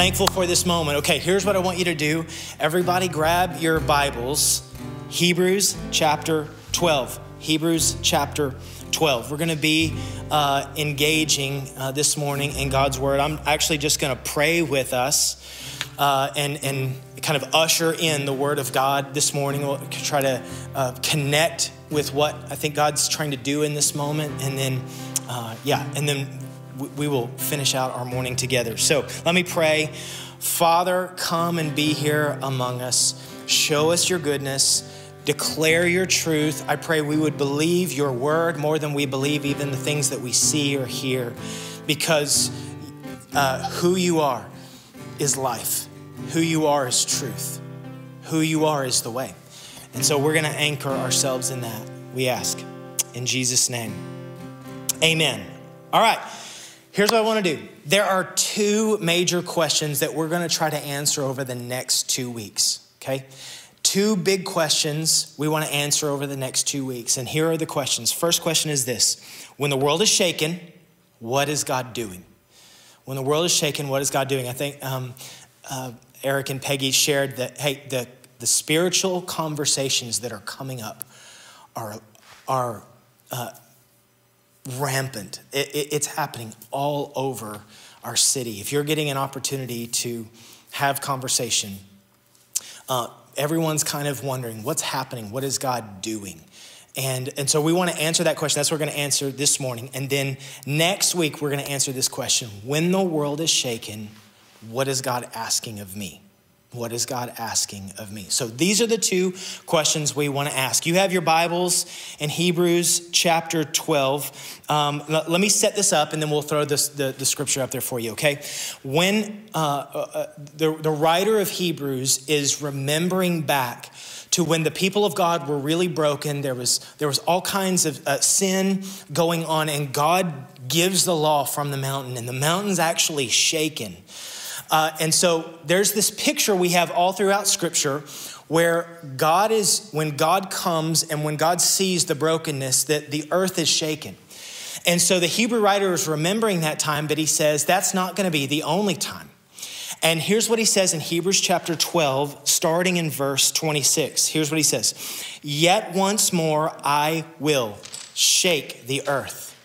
Thankful for this moment. Okay, here's what I want you to do. Everybody grab your Bibles. Hebrews chapter 12. Hebrews chapter 12. We're going to be uh, engaging uh, this morning in God's Word. I'm actually just going to pray with us uh, and, and kind of usher in the Word of God this morning. We'll try to uh, connect with what I think God's trying to do in this moment. And then, uh, yeah, and then we will finish out our morning together. So let me pray. Father, come and be here among us. Show us your goodness declare your truth. I pray we would believe your word more than we believe even the things that we see or hear, because uh, who you are is life, who you are is truth, who you are is the way. And so we're going to anchor ourselves in that, we ask. In Jesus' name, amen. All right. Here's what I want to do. There are two major questions that we're going to try to answer over the next two weeks, okay? two big questions we want to answer over the next two weeks. And here are the questions. First question is this When the world is shaken, what is God doing? When the world is shaken, what is God doing? I think um, uh, Eric and Peggy shared that, hey, the, the spiritual conversations that are coming up are, are uh, rampant. It, it, it's happening all over our city. If you're getting an opportunity to have conversation, uh, everyone's kind of wondering what's happening? What is God doing? And, and so we want to answer that question. That's what we're going to answer this morning. And then next week, we're going to answer this question When the world is shaken, what is God asking of me? What is God asking of me? So these are the two questions we want to ask. You have your Bibles in Hebrews chapter 12. Um, let me set this up and then we'll throw this, the, the scripture up there for you, okay? When uh, uh, the, the writer of Hebrews is remembering back to when the people of God were really broken, there was, there was all kinds of uh, sin going on, and God gives the law from the mountain, and the mountain's actually shaken. Uh, and so there's this picture we have all throughout Scripture where God is, when God comes and when God sees the brokenness, that the earth is shaken. And so the Hebrew writer is remembering that time, but he says that's not going to be the only time. And here's what he says in Hebrews chapter 12, starting in verse 26. Here's what he says Yet once more I will shake the earth.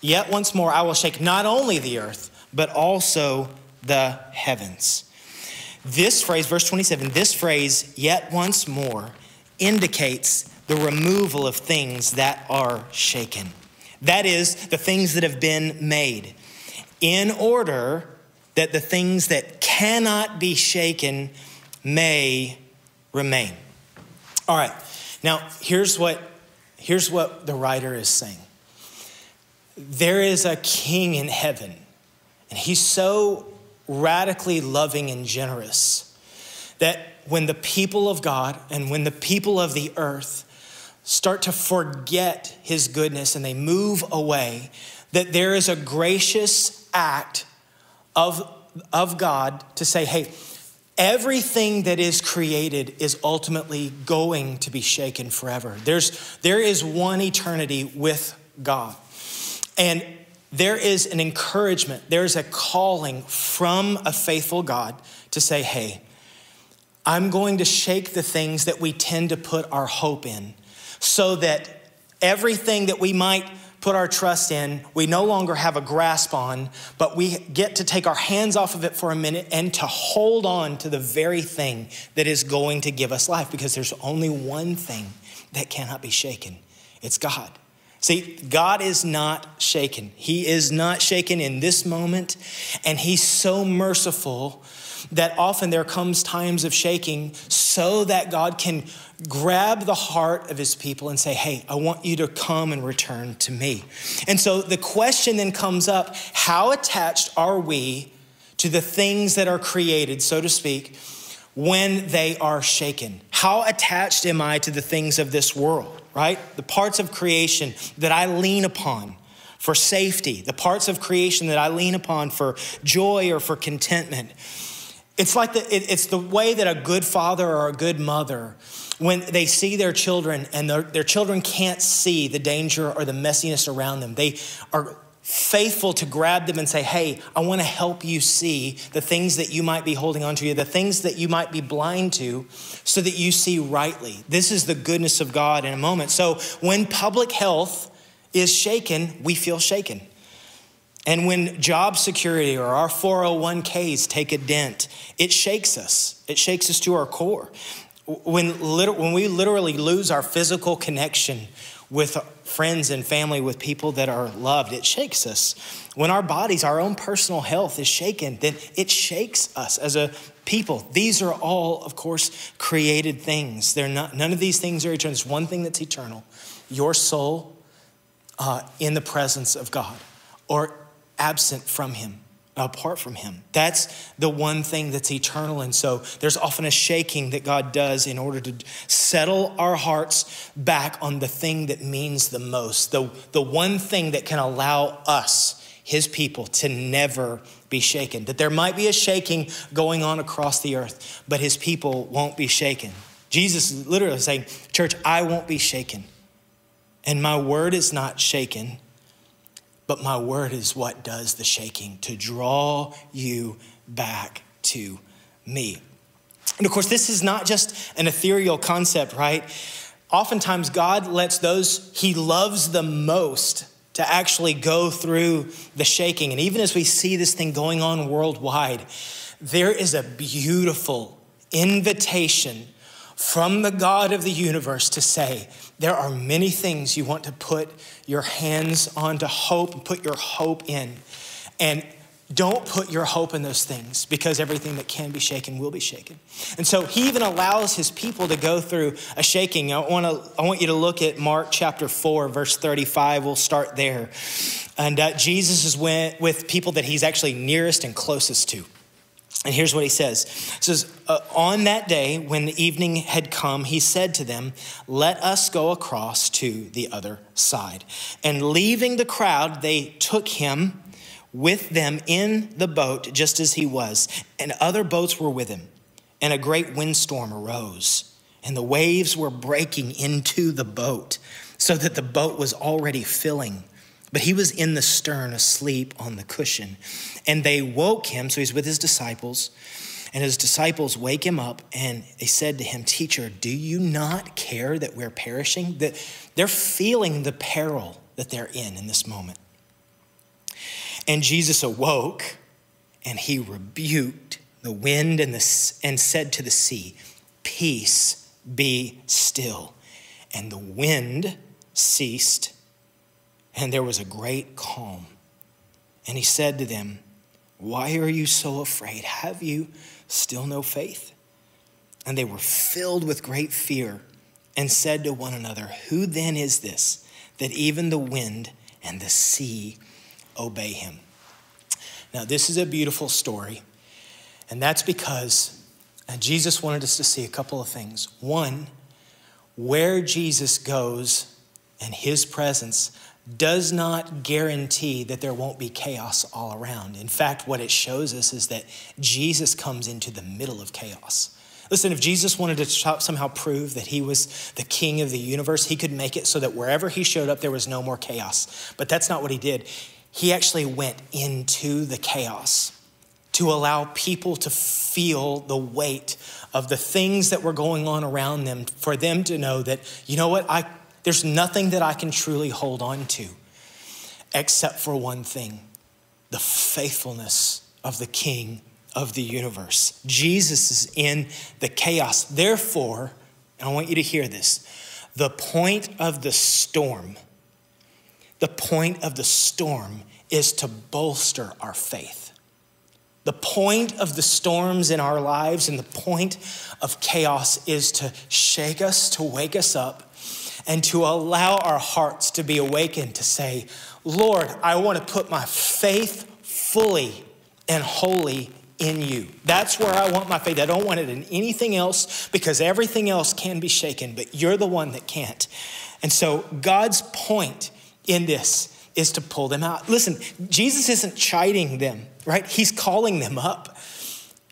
Yet once more I will shake not only the earth, but also the heavens. This phrase, verse 27, this phrase, yet once more, indicates the removal of things that are shaken. That is, the things that have been made, in order that the things that cannot be shaken may remain. All right, now here's what, here's what the writer is saying there is a king in heaven, and he's so radically loving and generous. That when the people of God and when the people of the earth start to forget his goodness and they move away, that there is a gracious act of, of God to say, hey, everything that is created is ultimately going to be shaken forever. There's, there is one eternity with God. And there is an encouragement, there's a calling from a faithful God to say, hey, I'm going to shake the things that we tend to put our hope in so that everything that we might put our trust in, we no longer have a grasp on, but we get to take our hands off of it for a minute and to hold on to the very thing that is going to give us life because there's only one thing that cannot be shaken it's God. See, God is not shaken. He is not shaken in this moment, and He's so merciful that often there comes times of shaking so that God can grab the heart of his people and say, Hey, I want you to come and return to me. And so the question then comes up how attached are we to the things that are created, so to speak, when they are shaken? How attached am I to the things of this world? Right? The parts of creation that I lean upon for safety, the parts of creation that I lean upon for joy or for contentment. It's like the, it, it's the way that a good father or a good mother, when they see their children and their, their children can't see the danger or the messiness around them, they are faithful to grab them and say, Hey, I want to help you see the things that you might be holding on to, the things that you might be blind to, so that you see rightly. This is the goodness of God in a moment. So when public health is shaken, we feel shaken. And when job security or our 401ks take a dent, it shakes us. It shakes us to our core. When, when we literally lose our physical connection with friends and family, with people that are loved, it shakes us. When our bodies, our own personal health is shaken, then it shakes us as a people. These are all, of course, created things. They're not, none of these things are eternal. There's one thing that's eternal your soul uh, in the presence of God or absent from Him, apart from Him. That's the one thing that's eternal. And so there's often a shaking that God does in order to settle our hearts back on the thing that means the most, the, the one thing that can allow us. His people to never be shaken. That there might be a shaking going on across the earth, but his people won't be shaken. Jesus is literally saying, Church, I won't be shaken. And my word is not shaken but my word is what does the shaking to draw you back to me. And of course, this is not just an ethereal concept, right? Oftentimes, God lets those he loves the most to actually go through the shaking. And even as we see this thing going on worldwide, there is a beautiful invitation from the God of the universe to say, there are many things you want to put your hands on to hope and put your hope in. And don't put your hope in those things because everything that can be shaken will be shaken. And so he even allows his people to go through a shaking. I want, to, I want you to look at Mark chapter 4, verse 35. We'll start there. And uh, Jesus is with people that he's actually nearest and closest to. And here's what he says. Says, uh, On that day, when the evening had come, he said to them, Let us go across to the other side. And leaving the crowd, they took him with them in the boat, just as he was. And other boats were with him. And a great windstorm arose, and the waves were breaking into the boat, so that the boat was already filling. But he was in the stern, asleep on the cushion. And they woke him, so he's with his disciples. And his disciples wake him up and they said to him, Teacher, do you not care that we're perishing? That they're feeling the peril that they're in in this moment. And Jesus awoke and he rebuked the wind and, the, and said to the sea, Peace, be still. And the wind ceased and there was a great calm. And he said to them, Why are you so afraid? Have you still no faith? And they were filled with great fear and said to one another, Who then is this that even the wind and the sea obey him? Now, this is a beautiful story, and that's because uh, Jesus wanted us to see a couple of things. One, where Jesus goes and his presence does not guarantee that there won't be chaos all around. In fact, what it shows us is that Jesus comes into the middle of chaos. Listen, if Jesus wanted to somehow prove that he was the king of the universe, he could make it so that wherever he showed up, there was no more chaos. But that's not what he did. He actually went into the chaos to allow people to feel the weight of the things that were going on around them, for them to know that, you know what, I there's nothing that I can truly hold on to except for one thing the faithfulness of the King of the universe. Jesus is in the chaos. Therefore, and I want you to hear this the point of the storm, the point of the storm is to bolster our faith. The point of the storms in our lives and the point of chaos is to shake us, to wake us up, and to allow our hearts to be awakened to say, Lord, I want to put my faith fully and wholly in you. That's where I want my faith. I don't want it in anything else because everything else can be shaken, but you're the one that can't. And so God's point in this is to pull them out. Listen, Jesus isn't chiding them, right? He's calling them up.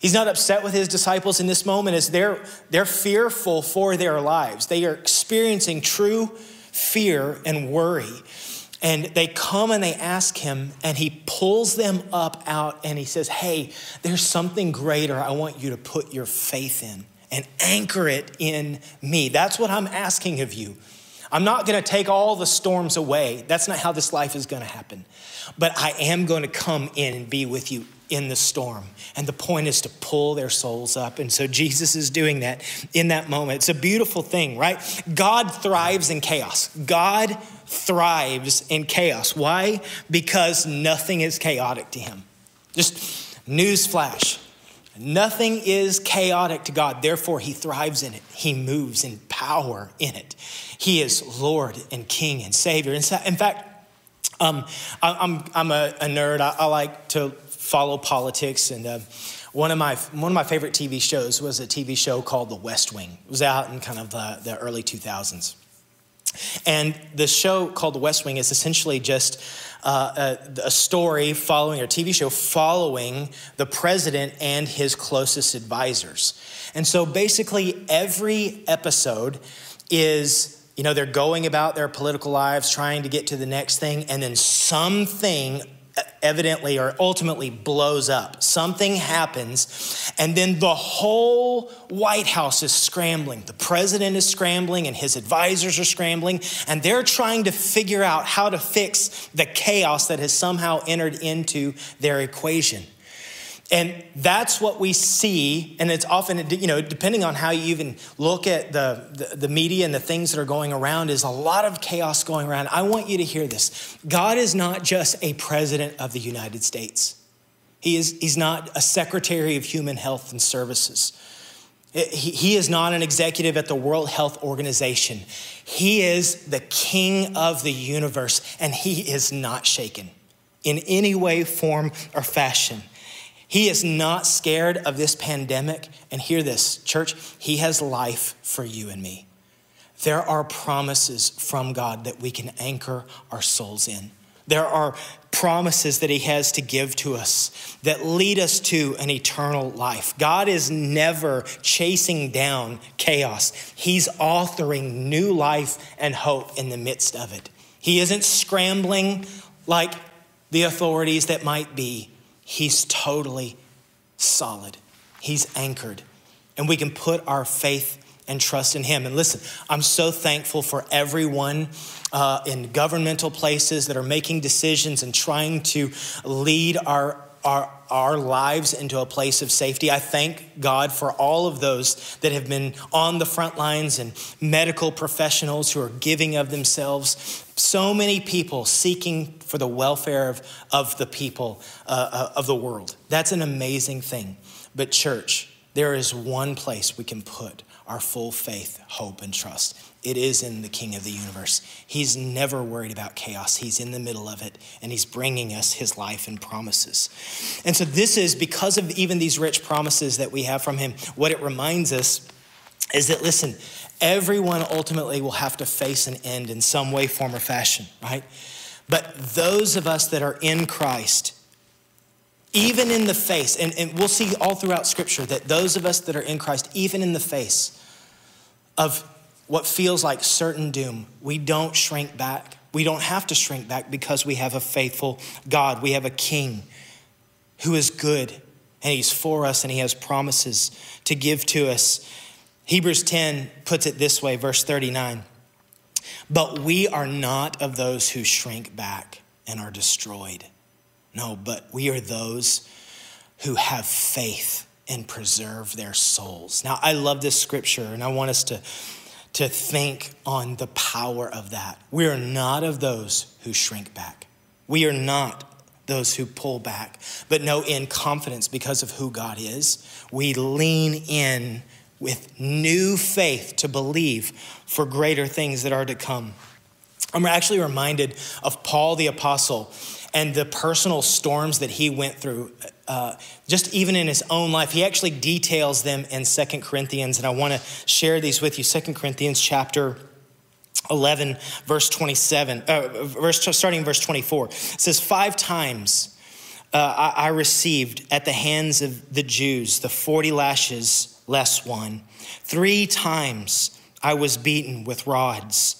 He's not upset with his disciples in this moment as they're, they're fearful for their lives. They are experiencing true fear and worry. And they come and they ask him, and he pulls them up out and he says, Hey, there's something greater I want you to put your faith in and anchor it in me. That's what I'm asking of you. I'm not gonna take all the storms away. That's not how this life is gonna happen. But I am gonna come in and be with you in the storm. And the point is to pull their souls up. And so Jesus is doing that in that moment. It's a beautiful thing, right? God thrives in chaos. God thrives in chaos. Why? Because nothing is chaotic to him. Just news flash. Nothing is chaotic to God. Therefore, he thrives in it. He moves in power in it. He is Lord and King and Savior. In fact, um, I, am I'm a, a nerd. I, I like to follow politics. And uh, one, of my, one of my favorite TV shows was a TV show called The West Wing. It was out in kind of the, the early 2000s. And the show called The West Wing is essentially just uh, a, a, story following, or TV show following the president and his closest advisors. And so basically, every episode is you know, they're going about their political lives, trying to get to the next thing, and then something evidently or ultimately blows up. Something happens, and then the whole White House is scrambling. The president is scrambling, and his advisors are scrambling, and they're trying to figure out how to fix the chaos that has somehow entered into their equation. And that's what we see. And it's often, you know, depending on how you even look at the, the, the, media and the things that are going around, is a lot of chaos going around. I want you to hear this God is not just a president of the United States, he is, He's not a secretary of human health and services. He, he is not an executive at the World Health Organization. He is the king of the universe, and he is not shaken in any way, form, or fashion. He is not scared of this pandemic. And hear this, church, He has life for you and me. There are promises from God that we can anchor our souls in. There are promises that He has to give to us that lead us to an eternal life. God is never chasing down chaos, He's authoring new life and hope in the midst of it. He isn't scrambling like the authorities that might be. He's totally solid, He's anchored, and we can put our faith and trust in Him. And listen, I'm so thankful for everyone uh, in governmental places that are making decisions and trying to lead our our, our lives into a place of safety. I thank God for all of those that have been on the front lines and medical professionals who are giving of themselves. So many people seeking for the welfare of, of the people uh, uh of the world. That's an amazing thing. But, church, there is one place we can put our full faith, hope, and trust. It is in the King of the universe. He's never worried about chaos. He's in the middle of it, and He's bringing us His life and promises. And so, this is because of even these rich promises that we have from Him, what it reminds us is that, listen, everyone ultimately will have to face an end in some way, form, or fashion, right? But those of us that are in Christ, even in the face, and, and we'll see all throughout Scripture that those of us that are in Christ, even in the face of what feels like certain doom, we don't shrink back. We don't have to shrink back because we have a faithful God. We have a king who is good and he's for us and he has promises to give to us. Hebrews 10 puts it this way, verse 39. But we are not of those who shrink back and are destroyed. No, but we are those who have faith and preserve their souls. Now, I love this scripture and I want us to to think on the power of that. We are not of those who shrink back. We are not those who pull back, but no, in confidence because of who God is, we lean in with new faith to believe for greater things that are to come. I'm actually reminded of Paul the Apostle and the personal storms that he went through uh, just even in his own life. He actually details them in Second Corinthians, and I want to share these with you. Second Corinthians chapter 11, verse 27, uh, verse, starting in verse 24. It says, Five times uh, I, I received at the hands of the Jews the 40 lashes less one. Three times I was beaten with rods.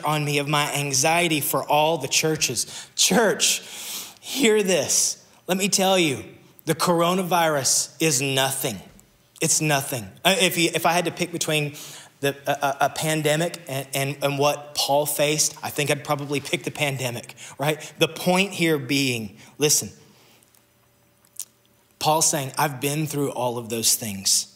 pressure on me of my anxiety for all the churches. Church, hear this. Let me tell you, the coronavirus is nothing. It's nothing. Uh, if, you, if I had to pick between the, a, a pandemic and, and, and what Paul faced, I think I'd probably pick the pandemic, right? The point here being listen, Paul's saying, I've been through all of those things,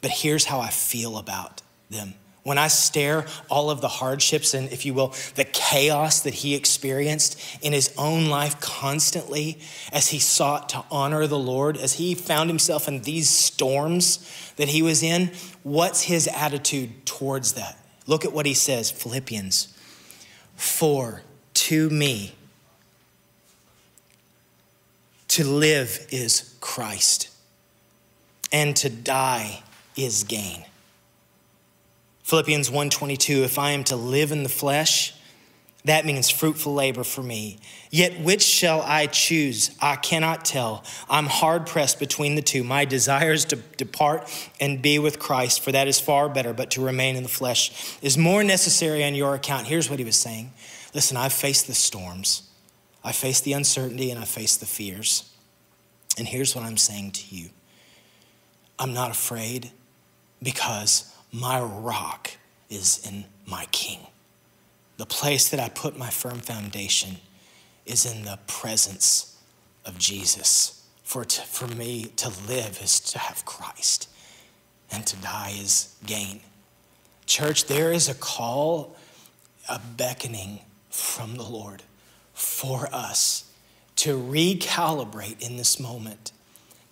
but here's how I feel about them. When I stare all of the hardships and, if you will, the chaos that he experienced in his own life constantly as he sought to honor the Lord, as he found himself in these storms that he was in, what's his attitude towards that? Look at what he says Philippians 4 to me, to live is Christ, and to die is gain. Philippians 1:22 if I am to live in the flesh that means fruitful labor for me. Yet which shall I choose? I cannot tell. I'm hard pressed between the two. My desire is to depart and be with Christ, for that is far better, but to remain in the flesh is more necessary on your account. Here's what he was saying Listen, I've faced the storms, I faced the uncertainty, and I faced the fears. And here's what I'm saying to you I'm not afraid because my rock is in my king. The place that I put my firm foundation is in the presence of Jesus. For, to, for me to live is to have Christ, and to die is gain. Church, there is a call, a beckoning from the Lord for us to recalibrate in this moment,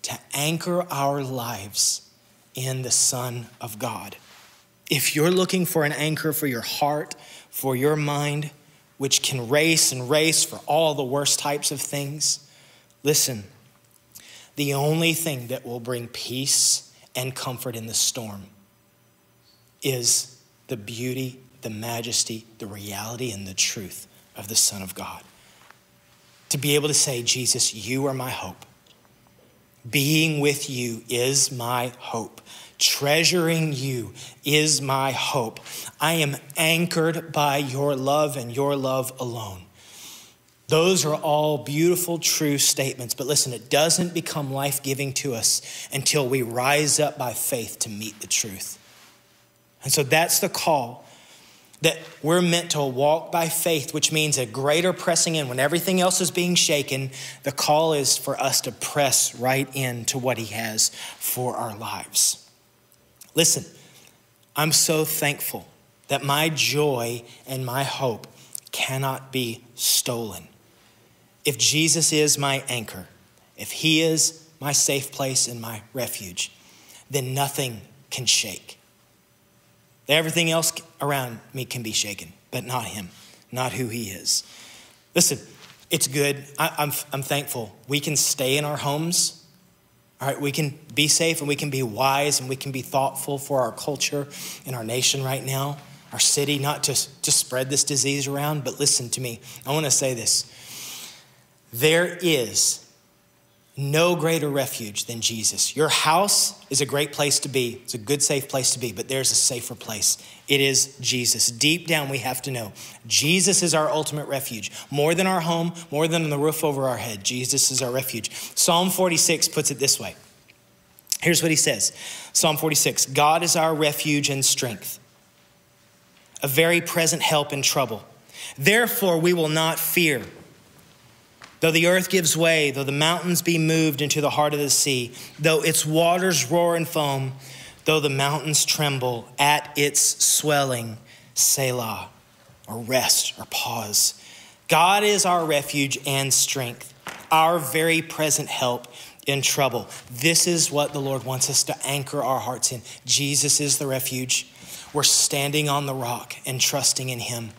to anchor our lives in the Son of God. If you're looking for an anchor for your heart, for your mind, which can race and race for all the worst types of things, listen, the only thing that will bring peace and comfort in the storm is the beauty, the majesty, the reality, and the truth of the Son of God. To be able to say, Jesus, you are my hope. Being with you is my hope. Treasuring you is my hope. I am anchored by your love and your love alone. Those are all beautiful, true statements. But listen, it doesn't become life giving to us until we rise up by faith to meet the truth. And so that's the call that we're meant to walk by faith, which means a greater pressing in. When everything else is being shaken, the call is for us to press right into what He has for our lives. Listen, I'm so thankful that my joy and my hope cannot be stolen. If Jesus is my anchor, if He is my safe place and my refuge, then nothing can shake. Everything else around me can be shaken, but not Him, not who He is. Listen, it's good. I, am I'm, I'm thankful. We can stay in our homes all right, we can be safe and we can be wise and we can be thoughtful for our culture and our nation right now, our city, not just to spread this disease around, but listen to me. I want to say this. There is no greater refuge than Jesus. Your house is a great place to be. It's a good, safe place to be, but there's a safer place. It is Jesus. Deep down, we have to know Jesus is our ultimate refuge. More than our home, more than the roof over our head, Jesus is our refuge. Psalm 46 puts it this way. Here's what he says Psalm 46 God is our refuge and strength, a very present help in trouble. Therefore, we will not fear. Though the earth gives way, though the mountains be moved into the heart of the sea, though its waters roar and foam, though the mountains tremble at its swelling, Selah, or rest or pause. God is our refuge and strength, our very present help in trouble. This is what the Lord wants us to anchor our hearts in. Jesus is the refuge. We're standing on the rock and trusting in Him.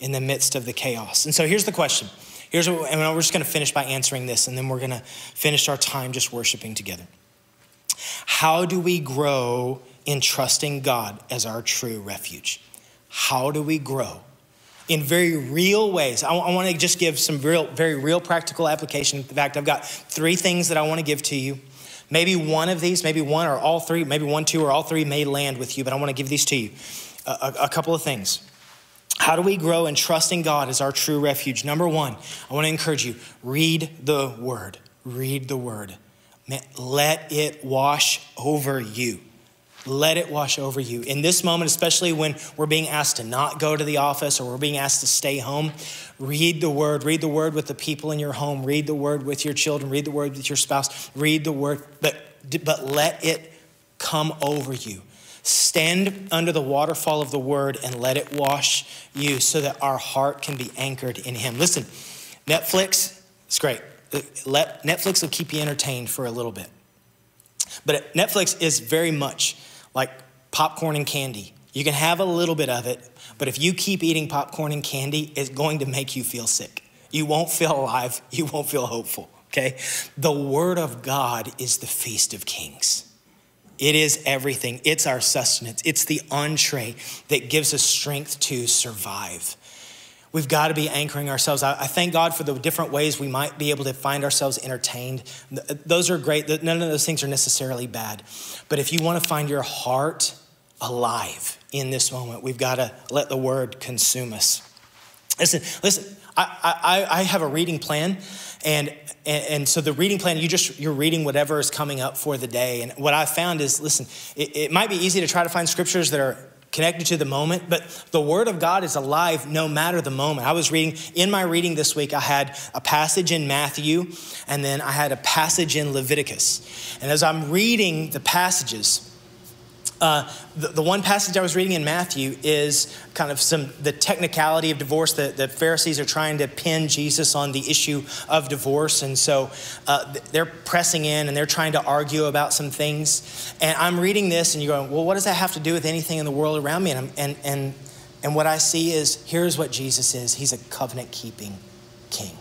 in the midst of the chaos. And so here's the question. Here's what, and we're just going to finish by answering this, and then we're going to finish our time just worshiping together. How do we grow in trusting God as our true refuge? How do we grow? In very real ways. I, I want to just give some real, very real practical application. In fact, I've got three things that I want to give to you. Maybe one of these, maybe one or all three, maybe one, two, or all three may land with you, but I want to give these to you. A, a, a couple of things. How do we grow in trusting God as our true refuge? Number one, I want to encourage you read the word. Read the word. Let it wash over you. Let it wash over you. In this moment, especially when we're being asked to not go to the office or we're being asked to stay home, read the word. Read the word with the people in your home. Read the word with your children. Read the word with your spouse. Read the word, but, but let it come over you. Stand under the waterfall of the word and let it wash you so that our heart can be anchored in Him. Listen, Netflix, it's great. Let, Netflix will keep you entertained for a little bit. But Netflix is very much like popcorn and candy. You can have a little bit of it, but if you keep eating popcorn and candy, it's going to make you feel sick. You won't feel alive, you won't feel hopeful, okay? The Word of God is the feast of kings. It is everything. It's our sustenance. It's the entree that gives us strength to survive. We've got to be anchoring ourselves. I, thank God for the different ways we might be able to find ourselves entertained. Those are great. None of those things are necessarily bad. But if you want to find your heart alive in this moment, we've got to let the word consume us. Listen, listen, I, I, I have a reading plan, and, and, and, so the reading plan, you just, you're reading whatever is coming up for the day. And what I found is, listen, it, it might be easy to try to find scriptures that are connected to the moment, but the Word of God is alive no matter the moment. I was reading, in my reading this week, I had a passage in Matthew, and then I had a passage in Leviticus. And as I'm reading the passages, uh, the, the, one passage I was reading in Matthew is kind of some the technicality of divorce. The, the Pharisees are trying to pin Jesus on the issue of divorce, and so uh, they're pressing in and they're trying to argue about some things. And I'm reading this, and you're going, "Well, what does that have to do with anything in the world around me?" And and and and what I see is here's what Jesus is. He's a covenant keeping king.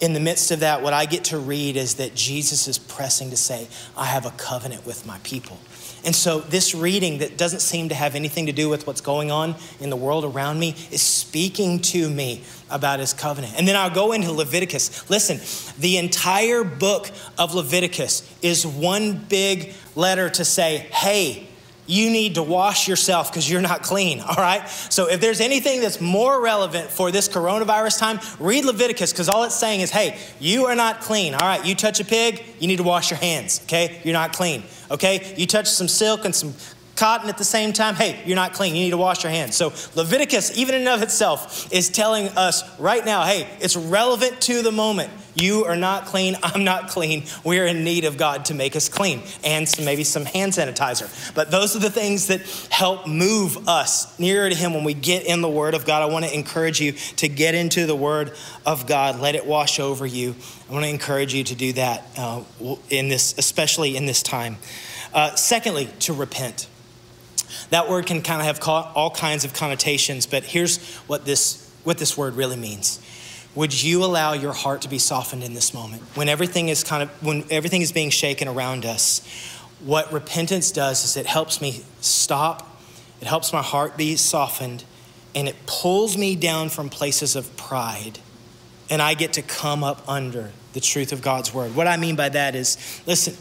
In the midst of that, what I get to read is that Jesus is pressing to say, I have a covenant with my people. And so, this reading that doesn't seem to have anything to do with what's going on in the world around me is speaking to me about his covenant. And then I'll go into Leviticus. Listen, the entire book of Leviticus is one big letter to say, hey, you need to wash yourself because you're not clean, all right? So if there's anything that's more relevant for this coronavirus time, read Leviticus because all it's saying is, hey, you are not clean, all right? You touch a pig, you need to wash your hands, okay? You're not clean, okay? You touch some silk and some cotton at the same time, hey, you're not clean. You need to wash your hands. So Leviticus, even in and of itself, is telling us right now, hey, it's relevant to the moment. You are not clean. I'm not clean. We're in need of God to make us clean and some, maybe some hand sanitizer. But those are the things that help move us nearer to Him when we get in the Word of God. I want to encourage you to get into the Word of God. Let it wash over you. I want to encourage you to do that uh, in this, especially in this time. Uh, secondly, to repent. That word can kind of have all kinds of connotations, but here's what this, what this word really means would you allow your heart to be softened in this moment? When everything is kind of, when everything is being shaken around us, what repentance does is it helps me stop, it helps my heart be softened, and it pulls me down from places of pride. And I get to come up under the truth of God's word. What I mean by that is, listen,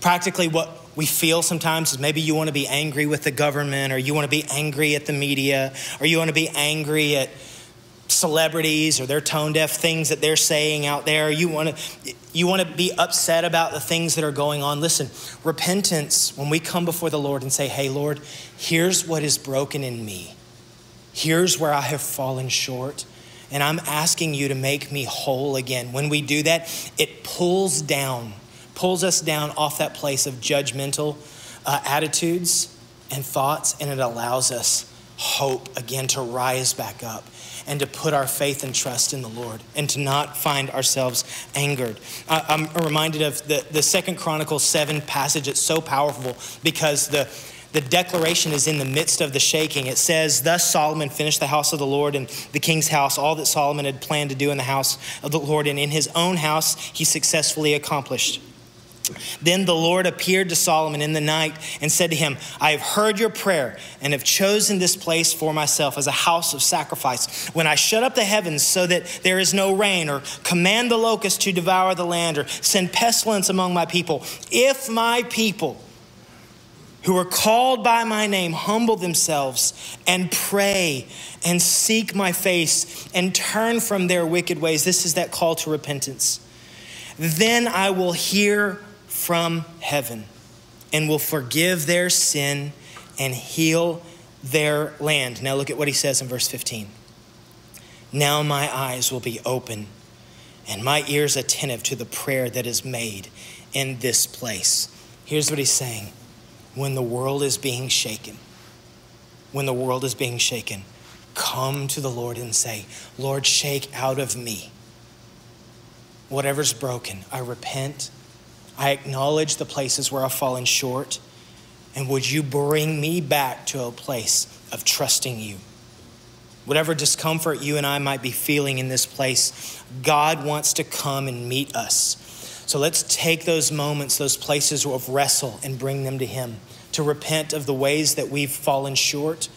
practically what we feel sometimes is maybe you want to be angry with the government, or you want to be angry at the media, or you want to be angry at celebrities or their tone deaf things that they're saying out there. You want to you want to be upset about the things that are going on. Listen, repentance when we come before the Lord and say, "Hey Lord, here's what is broken in me. Here's where I have fallen short." And I'm asking you to make me whole again. When we do that, it pulls down, pulls us down off that place of judgmental uh, attitudes and thoughts, and it allows us hope again to rise back up and to put our faith and trust in the Lord and to not find ourselves angered. I'm reminded of the, the Second Chronicles 7 passage. It's so powerful because the the declaration is in the midst of the shaking. It says, Thus Solomon finished the house of the Lord and the king's house, all that Solomon had planned to do in the house of the Lord, and in his own house he successfully accomplished. Then the Lord appeared to Solomon in the night and said to him, I have heard your prayer and have chosen this place for myself as a house of sacrifice. When I shut up the heavens so that there is no rain, or command the locusts to devour the land, or send pestilence among my people, if my people, who are called by my name humble themselves and pray and seek my face and turn from their wicked ways. This is that call to repentance. Then I will hear from heaven and will forgive their sin and heal their land. Now look at what he says in verse 15. Now my eyes will be open and my ears attentive to the prayer that is made in this place. Here's what he's saying when the world is being shaken, when the world is being shaken, come to the Lord and say, Lord, shake out of me whatever's broken. I repent. I acknowledge the places where I've fallen short. And would you bring me back to a place of trusting you? Whatever discomfort you and I might be feeling in this place, God wants to come and meet us. So let's take those moments, those places of wrestle, and bring them to Him. To repent of the ways that we've fallen short,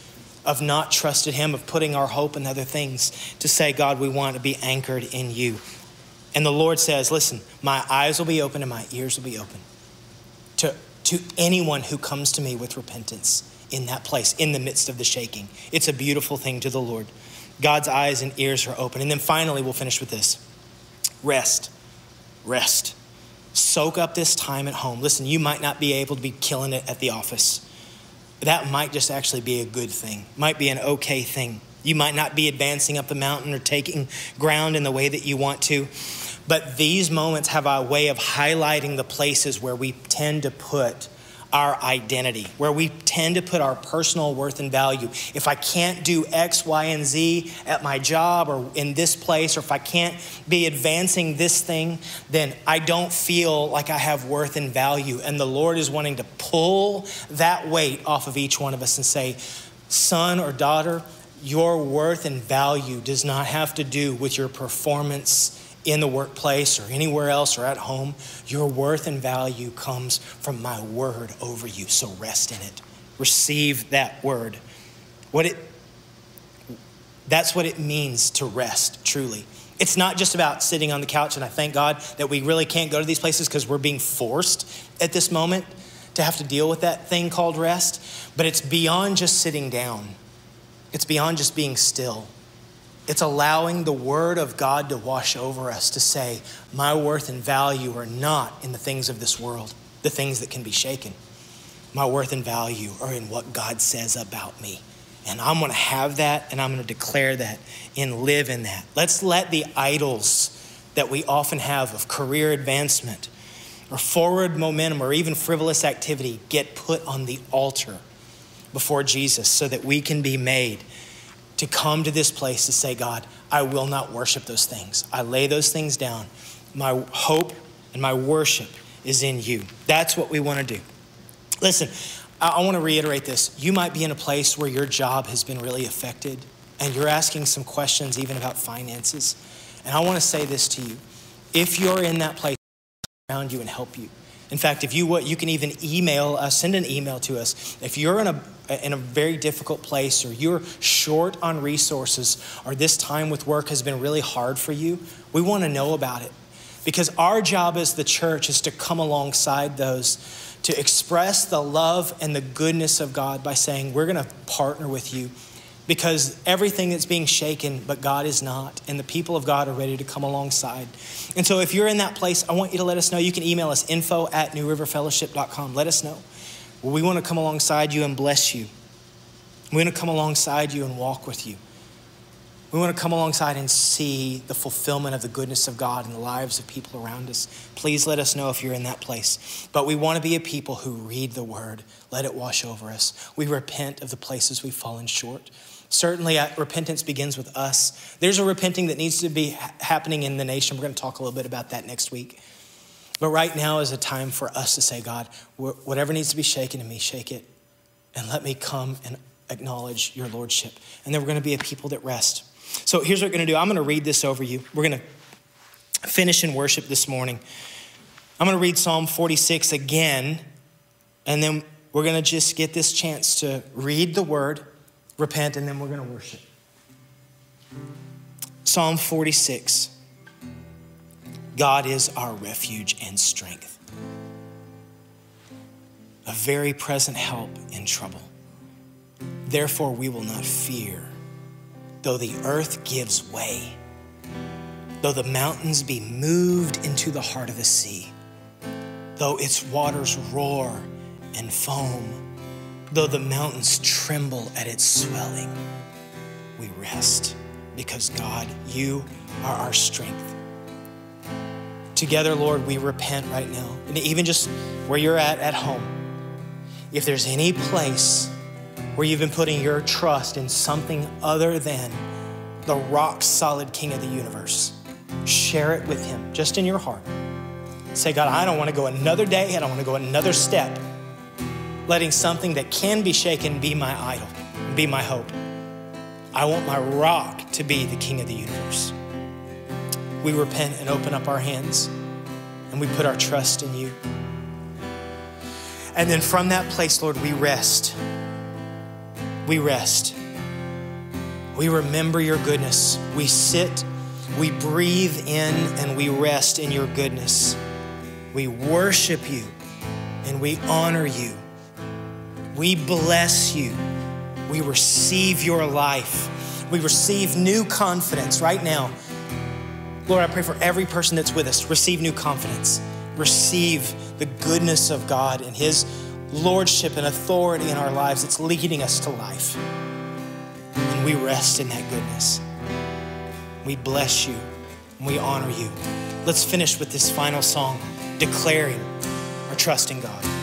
of not trusted Him, of putting our hope in other things. To say, God, we want to be anchored in you. And the Lord says, Listen, my eyes will be open and my ears will be open to, to anyone who comes to me with repentance in that place, in the midst of the shaking. It's a beautiful thing to the Lord. God's eyes and ears are open. And then finally, we'll finish with this rest. Rest. Soak up this time at home. Listen, you might not be able to be killing it at the office. That might just actually be a good thing, might be an okay thing. You might not be advancing up the mountain or taking ground in the way that you want to. But these moments have a way of highlighting the places where we tend to put our identity, where we tend to put our personal worth and value. If I can't do X, Y, and Z at my job or in this place, or if I can't be advancing this thing, then I don't feel like I have worth and value. And the Lord is wanting to pull that weight off of each one of us and say, son or daughter, your worth and value does not have to do with your performance in the workplace or anywhere else or at home. Your worth and value comes from my word over you. So rest in it. Receive that word. What it that's what it means to rest, truly. It's not just about sitting on the couch, and I thank God that we really can't go to these places because we're being forced at this moment to have to deal with that thing called rest. But it's beyond just sitting down, it's beyond just being still. It's allowing the Word of God to wash over us to say, My worth and value are not in the things of this world, the things that can be shaken. My worth and value are in what God says about me. And I'm going to have that and I'm going to declare that and live in that. Let's let the idols that we often have of career advancement or forward momentum or even frivolous activity get put on the altar before Jesus so that we can be made to come to this place to say, God, I will not worship those things. I lay those things down. My hope and my worship is in you. That's what we want to do. Listen, I, want to reiterate this. You might be in a place where your job has been really affected and you're asking some questions even about finances. And I want to say this to you. If you're in that place around you and help you, in fact, if you would, you can even email us, send an email to us. If you're in a in a very difficult place or you're short on resources or this time with work has been really hard for you, we want to know about it. Because our job as the church is to come alongside those to express the love and the goodness of God by saying, We're going to partner with you because everything that's being shaken, but God is not. And the people of God are ready to come alongside. And so if you're in that place, I want you to let us know. You can email us info at newriverfellowship.com. Let us know. We want to come alongside you and bless you. We want to come alongside you and walk with you. We want to come alongside and see the fulfillment of the goodness of God in the lives of people around us. Please let us know if you're in that place. But we want to be a people who read the word, let it wash over us. We repent of the places we've fallen short. Certainly, uh, repentance begins with us. There's a repenting that needs to be happening in the nation. We're going to talk a little bit about that next week. But right now is a time for us to say, God, whatever needs to be shaken in me, shake it. and let me come and acknowledge your lordship. And then we're going to be a people that rest. So here's what we're going to do I'm going to read this over you. We're going to finish in worship this morning. I'm going to read Psalm 46 again, and then we're going to just get this chance to read the word, repent, and then we're going to worship. Psalm 46 God is our refuge and strength, a very present help in trouble. Therefore, we will not fear, though the earth gives way, though the mountains be moved into the heart of the sea, though its waters roar and foam, though the mountains tremble at its swelling. We rest because God, you are our strength. Together, Lord, we repent right now. And even just where you're at at home, if there's any place where you've been putting your trust in something other than the rock solid King of the universe, share it with Him just in your heart. Say, God, I don't want to go another day, I don't want to go another step, letting something that can be shaken be my idol, be my hope. I want my rock to be the King of the universe. We repent and open up our hands and we put our trust in you. And then from that place, Lord, we rest. We rest. We remember your goodness. We sit, we breathe in, and we rest in your goodness. We worship you and we honor you. We bless you. We receive your life. We receive new confidence right now. Lord, I pray for every person that's with us. Receive new confidence. Receive the goodness of God and His lordship and authority in our lives that's leading us to life. And we rest in that goodness. We bless you and we honor you. Let's finish with this final song, declaring our trust in God.